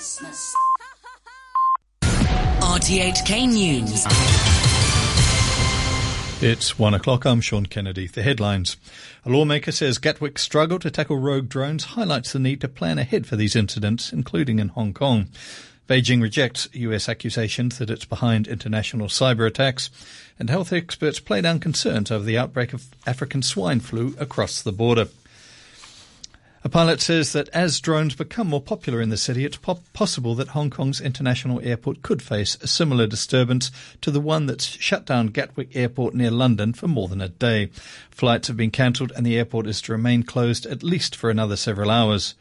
Christmas. RTHK News. It's one o'clock. I'm Sean Kennedy. The headlines. A lawmaker says Gatwick's struggle to tackle rogue drones highlights the need to plan ahead for these incidents, including in Hong Kong. Beijing rejects US accusations that it's behind international cyber attacks, and health experts play down concerns over the outbreak of African swine flu across the border. A pilot says that as drones become more popular in the city, it's po- possible that Hong Kong's international airport could face a similar disturbance to the one that's shut down Gatwick Airport near London for more than a day. Flights have been cancelled and the airport is to remain closed at least for another several hours.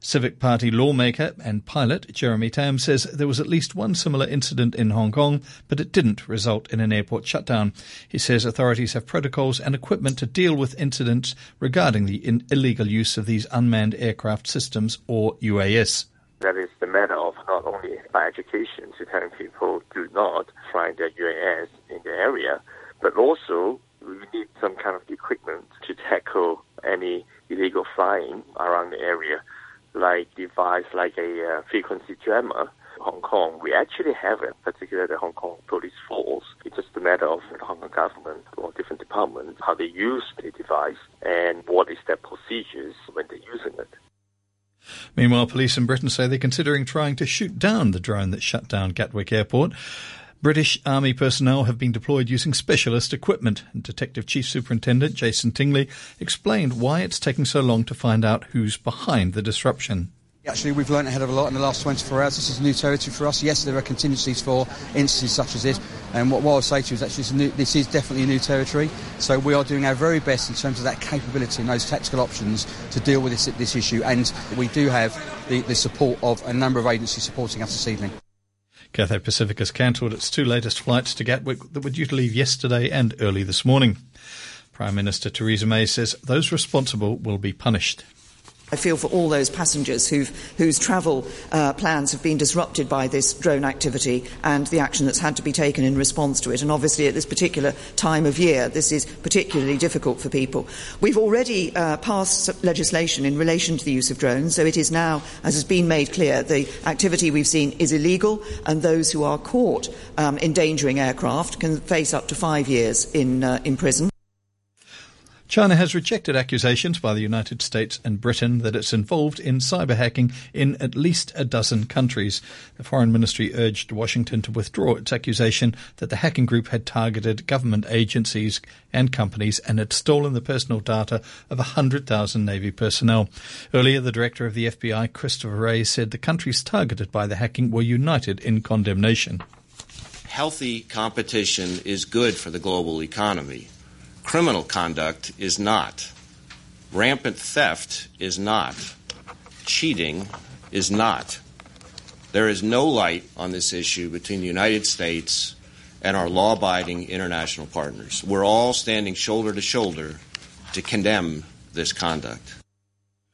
Civic Party lawmaker and pilot Jeremy Tam says there was at least one similar incident in Hong Kong, but it didn't result in an airport shutdown. He says authorities have protocols and equipment to deal with incidents regarding the in- illegal use of these unmanned aircraft systems or UAS. That is the matter of not only by education to telling people do not fly their UAS in the area, but also we need some kind of equipment to tackle any illegal flying around the area like device like a uh, frequency jammer. Hong Kong, we actually have it, particularly the Hong Kong police force. It's just a matter of the Hong Kong government or different departments how they use the device and what is their procedures when they're using it. Meanwhile, police in Britain say they're considering trying to shoot down the drone that shut down Gatwick Airport. British Army personnel have been deployed using specialist equipment. And Detective Chief Superintendent Jason Tingley explained why it's taking so long to find out who's behind the disruption. Actually, we've learned a hell of a lot in the last 24 hours. This is new territory for us. Yes, there are contingencies for instances such as this. And what, what I'll say to you is actually new, this is definitely new territory. So we are doing our very best in terms of that capability and those tactical options to deal with this, this issue. And we do have the, the support of a number of agencies supporting us this evening. Cathay Pacific has cancelled its two latest flights to Gatwick that were due to leave yesterday and early this morning. Prime Minister Theresa May says those responsible will be punished. I feel for all those passengers whose travel uh, plans have been disrupted by this drone activity and the action that's had to be taken in response to it. And obviously, at this particular time of year, this is particularly difficult for people. We've already uh, passed legislation in relation to the use of drones, so it is now, as has been made clear, the activity we've seen is illegal, and those who are caught um, endangering aircraft can face up to five years in, uh, in prison. China has rejected accusations by the United States and Britain that it's involved in cyber hacking in at least a dozen countries. The Foreign Ministry urged Washington to withdraw its accusation that the hacking group had targeted government agencies and companies and had stolen the personal data of 100,000 Navy personnel. Earlier, the director of the FBI, Christopher Wray, said the countries targeted by the hacking were united in condemnation. Healthy competition is good for the global economy criminal conduct is not. Rampant theft is not. Cheating is not. There is no light on this issue between the United States and our law abiding international partners. We're all standing shoulder to shoulder to condemn this conduct.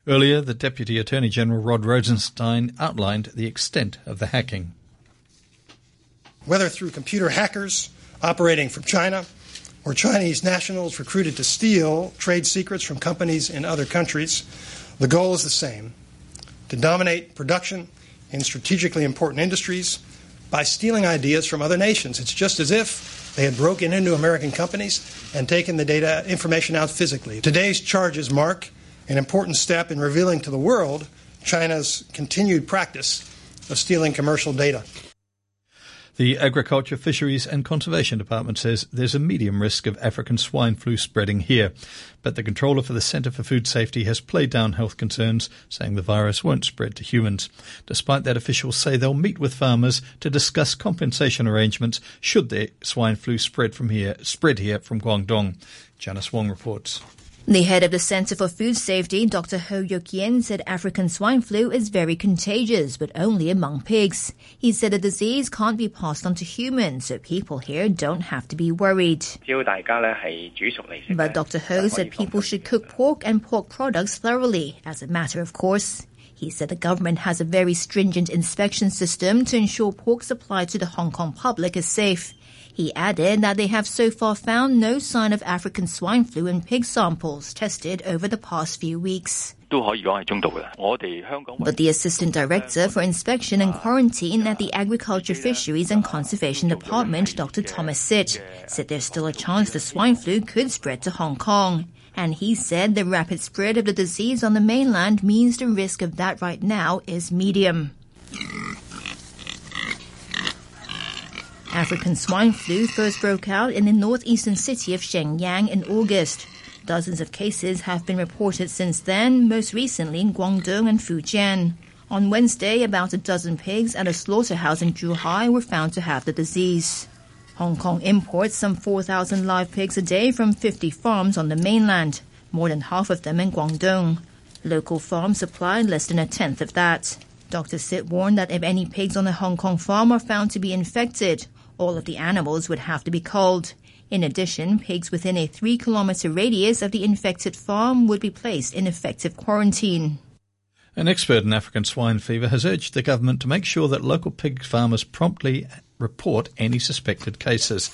Earlier, the Deputy Attorney General Rod Rosenstein outlined the extent of the hacking. Whether through computer hackers operating from China, or Chinese nationals recruited to steal trade secrets from companies in other countries, the goal is the same to dominate production in strategically important industries by stealing ideas from other nations. It's just as if they had broken into American companies and taken the data information out physically. Today's charges mark an important step in revealing to the world China's continued practice of stealing commercial data. The Agriculture, Fisheries and Conservation Department says there's a medium risk of African swine flu spreading here, but the controller for the Centre for Food Safety has played down health concerns, saying the virus won't spread to humans. Despite that, officials say they'll meet with farmers to discuss compensation arrangements should the swine flu spread from here, spread here from Guangdong. Janice Wong reports. The head of the Center for Food Safety, Dr. Ho Yuk-yen, said African swine flu is very contagious, but only among pigs. He said the disease can't be passed on to humans, so people here don't have to be worried. But Dr. Ho said people should cook pork and pork products thoroughly, as a matter of course. He said the government has a very stringent inspection system to ensure pork supplied to the Hong Kong public is safe. He added that they have so far found no sign of African swine flu in pig samples tested over the past few weeks. But the Assistant Director for Inspection and Quarantine at the Agriculture, Fisheries and Conservation Department, Dr. Thomas Sitt, said there's still a chance the swine flu could spread to Hong Kong. And he said the rapid spread of the disease on the mainland means the risk of that right now is medium. African swine flu first broke out in the northeastern city of Shenyang in August. Dozens of cases have been reported since then, most recently in Guangdong and Fujian. On Wednesday, about a dozen pigs at a slaughterhouse in Zhuhai were found to have the disease. Hong Kong imports some 4,000 live pigs a day from 50 farms on the mainland, more than half of them in Guangdong. Local farms supply less than a tenth of that. Dr. Sitt warned that if any pigs on a Hong Kong farm are found to be infected, all of the animals would have to be culled. In addition, pigs within a three kilometer radius of the infected farm would be placed in effective quarantine. An expert in African swine fever has urged the government to make sure that local pig farmers promptly report any suspected cases.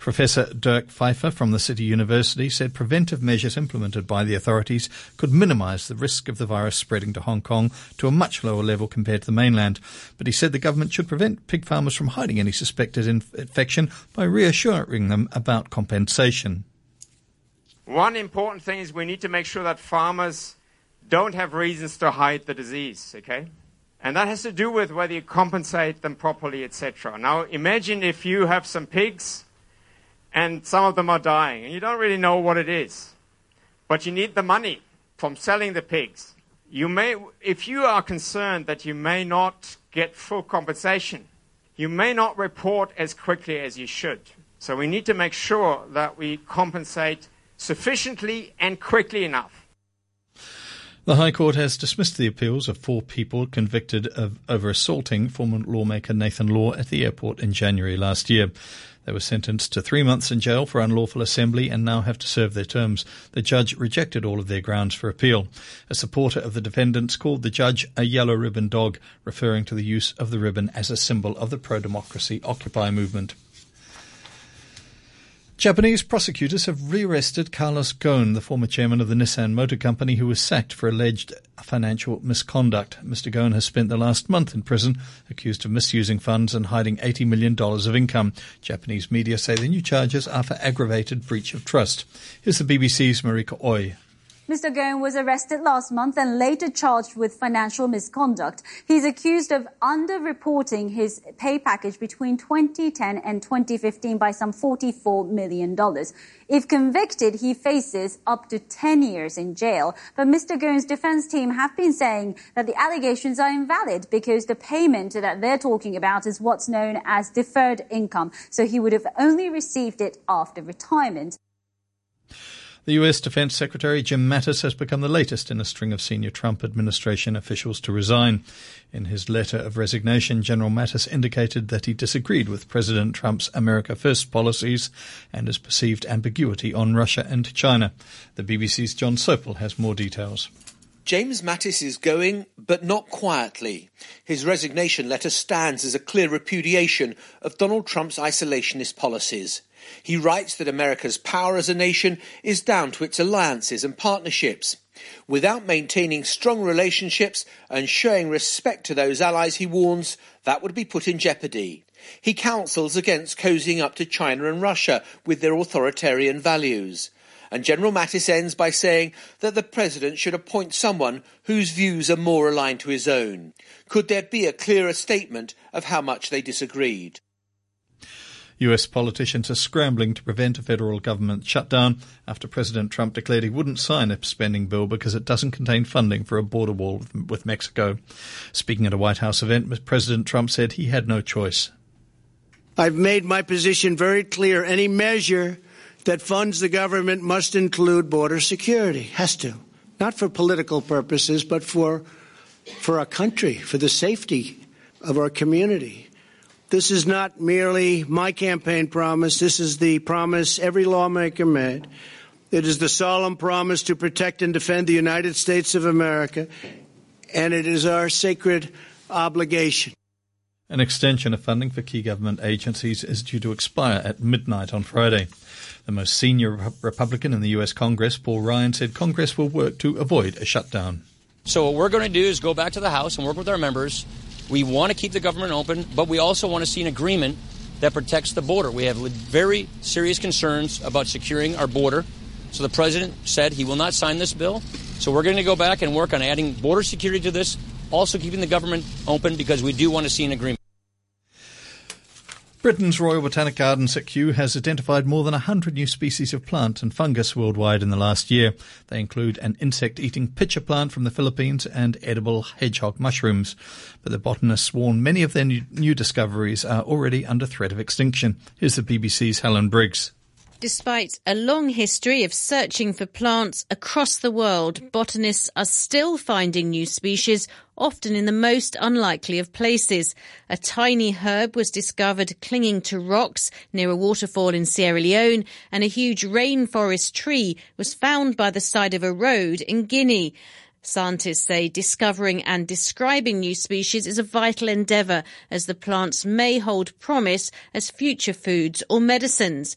Professor Dirk Pfeiffer from the City University said preventive measures implemented by the authorities could minimise the risk of the virus spreading to Hong Kong to a much lower level compared to the mainland. But he said the government should prevent pig farmers from hiding any suspected inf- infection by reassuring them about compensation. One important thing is we need to make sure that farmers don't have reasons to hide the disease, okay? And that has to do with whether you compensate them properly, etc. Now, imagine if you have some pigs and some of them are dying, and you don't really know what it is, but you need the money from selling the pigs. You may, if you are concerned that you may not get full compensation, you may not report as quickly as you should. So we need to make sure that we compensate sufficiently and quickly enough. The High Court has dismissed the appeals of four people convicted of over assaulting former lawmaker Nathan Law at the airport in January last year. They were sentenced to three months in jail for unlawful assembly and now have to serve their terms. The judge rejected all of their grounds for appeal. A supporter of the defendants called the judge a yellow ribbon dog, referring to the use of the ribbon as a symbol of the pro-democracy Occupy movement. Japanese prosecutors have rearrested Carlos Ghosn, the former chairman of the Nissan Motor Company, who was sacked for alleged financial misconduct. Mr. Ghosn has spent the last month in prison, accused of misusing funds and hiding $80 million of income. Japanese media say the new charges are for aggravated breach of trust. Here's the BBC's Marika Oi. Mr. Ghosn was arrested last month and later charged with financial misconduct. He's accused of underreporting his pay package between 2010 and 2015 by some $44 million. If convicted, he faces up to 10 years in jail. But Mr. Ghosn's defense team have been saying that the allegations are invalid because the payment that they're talking about is what's known as deferred income. So he would have only received it after retirement. The U.S. Defense Secretary Jim Mattis has become the latest in a string of senior Trump administration officials to resign. In his letter of resignation, General Mattis indicated that he disagreed with President Trump's America First policies and his perceived ambiguity on Russia and China. The BBC's Jon Sopel has more details. James Mattis is going, but not quietly. His resignation letter stands as a clear repudiation of Donald Trump's isolationist policies. He writes that America's power as a nation is down to its alliances and partnerships. Without maintaining strong relationships and showing respect to those allies, he warns, that would be put in jeopardy. He counsels against cozying up to China and Russia with their authoritarian values. And General Mattis ends by saying that the president should appoint someone whose views are more aligned to his own. Could there be a clearer statement of how much they disagreed? US politicians are scrambling to prevent a federal government shutdown after President Trump declared he wouldn't sign a spending bill because it doesn't contain funding for a border wall with Mexico. Speaking at a White House event, President Trump said he had no choice. I've made my position very clear. Any measure that funds the government must include border security. Has to. Not for political purposes, but for for our country, for the safety of our community. This is not merely my campaign promise. This is the promise every lawmaker made. It is the solemn promise to protect and defend the United States of America, and it is our sacred obligation. An extension of funding for key government agencies is due to expire at midnight on Friday. The most senior Republican in the US Congress, Paul Ryan, said Congress will work to avoid a shutdown. So what we're going to do is go back to the House and work with our members. We want to keep the government open, but we also want to see an agreement that protects the border. We have very serious concerns about securing our border. So the president said he will not sign this bill. So we're going to go back and work on adding border security to this, also keeping the government open because we do want to see an agreement. Britain's Royal Botanic Gardens at Kew has identified more than 100 new species of plant and fungus worldwide in the last year. They include an insect-eating pitcher plant from the Philippines and edible hedgehog mushrooms. But the botanists warn many of their new discoveries are already under threat of extinction. Here's the BBC's Helen Briggs. Despite a long history of searching for plants across the world, botanists are still finding new species, often in the most unlikely of places. A tiny herb was discovered clinging to rocks near a waterfall in Sierra Leone, and a huge rainforest tree was found by the side of a road in Guinea. Scientists say discovering and describing new species is a vital endeavour as the plants may hold promise as future foods or medicines.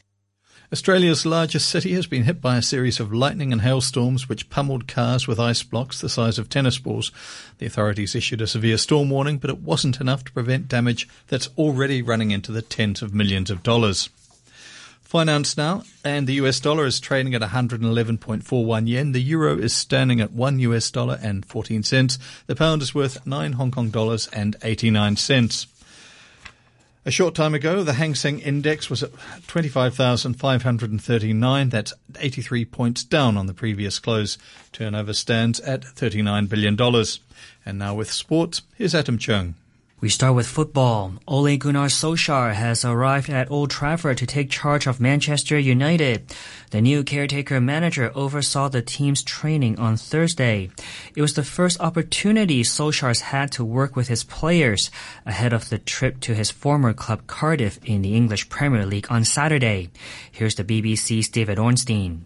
Australia's largest city has been hit by a series of lightning and hailstorms which pummeled cars with ice blocks the size of tennis balls. The authorities issued a severe storm warning, but it wasn't enough to prevent damage that's already running into the tens of millions of dollars. Finance now, and the US dollar is trading at 111.41 yen. The euro is standing at 1 US dollar and 14 cents. The pound is worth 9 Hong Kong dollars and 89 cents. A short time ago, the Hang Seng Index was at 25,539. That's 83 points down on the previous close. Turnover stands at $39 billion. And now with sports, here's Adam Chung. We start with football. Ole Gunnar Solskjaer has arrived at Old Trafford to take charge of Manchester United. The new caretaker manager oversaw the team's training on Thursday. It was the first opportunity Solskjaer's had to work with his players ahead of the trip to his former club Cardiff in the English Premier League on Saturday. Here's the BBC's David Ornstein.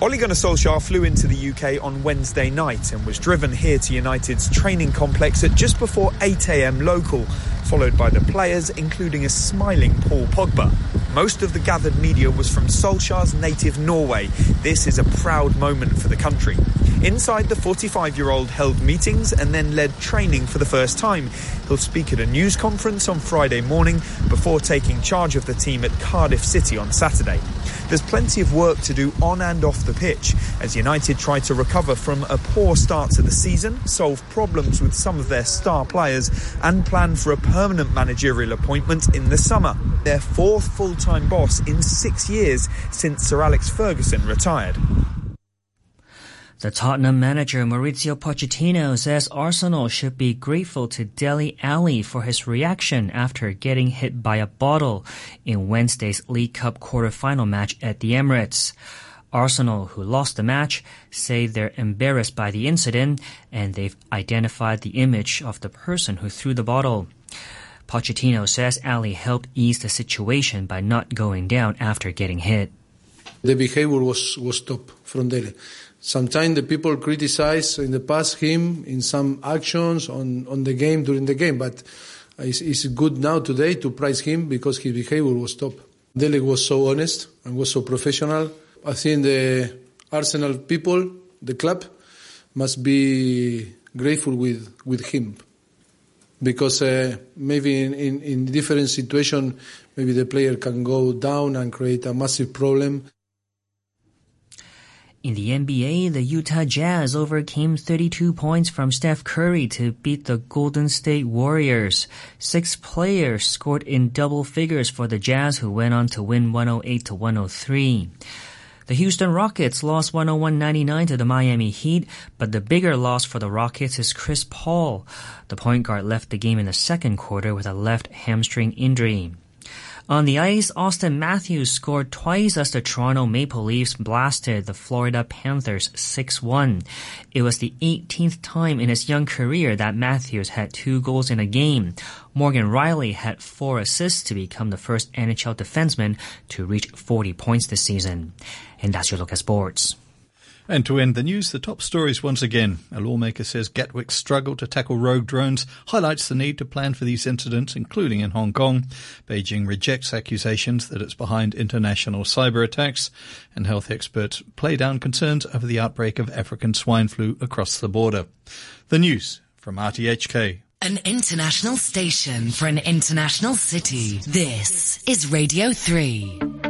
Ole Gunnar Solskjaer flew into the UK on Wednesday night and was driven here to United's training complex at just before 8am local, followed by the players, including a smiling Paul Pogba. Most of the gathered media was from Solskjaer's native Norway. This is a proud moment for the country. Inside, the 45 year old held meetings and then led training for the first time. He'll speak at a news conference on Friday morning before taking charge of the team at Cardiff City on Saturday. There's plenty of work to do on and off the pitch as United try to recover from a poor start to the season, solve problems with some of their star players, and plan for a permanent managerial appointment in the summer. Their fourth full time boss in six years since Sir Alex Ferguson retired. The Tottenham manager Maurizio Pochettino says Arsenal should be grateful to Dele Alli for his reaction after getting hit by a bottle in Wednesday's League Cup quarter-final match at the Emirates. Arsenal, who lost the match, say they're embarrassed by the incident and they've identified the image of the person who threw the bottle. Pochettino says Alli helped ease the situation by not going down after getting hit. The behavior was, was top from Dele. Sometimes the people criticize in the past him in some actions on, on the game during the game, but it's, it's good now today to praise him because his behavior was top. Dele was so honest and was so professional. I think the Arsenal people, the club, must be grateful with, with him because uh, maybe in, in, in different situation, maybe the player can go down and create a massive problem. In the NBA, the Utah Jazz overcame 32 points from Steph Curry to beat the Golden State Warriors. Six players scored in double figures for the Jazz who went on to win 108 to 103. The Houston Rockets lost 101-99 to the Miami Heat, but the bigger loss for the Rockets is Chris Paul. The point guard left the game in the second quarter with a left hamstring injury. On the ice, Auston Matthews scored twice as the Toronto Maple Leafs blasted the Florida Panthers 6-1. It was the 18th time in his young career that Matthews had two goals in a game. Morgan Rielly had four assists to become the first NHL defenseman to reach 40 points this season. And that's your look at sports. And to end the news, the top stories once again. A lawmaker says Gatwick's struggle to tackle rogue drones highlights the need to plan for these incidents, including in Hong Kong. Beijing rejects accusations that it's behind international cyber attacks, and health experts play down concerns over the outbreak of African swine flu across the border. The news from RTHK. An international station for an international city. This is Radio 3.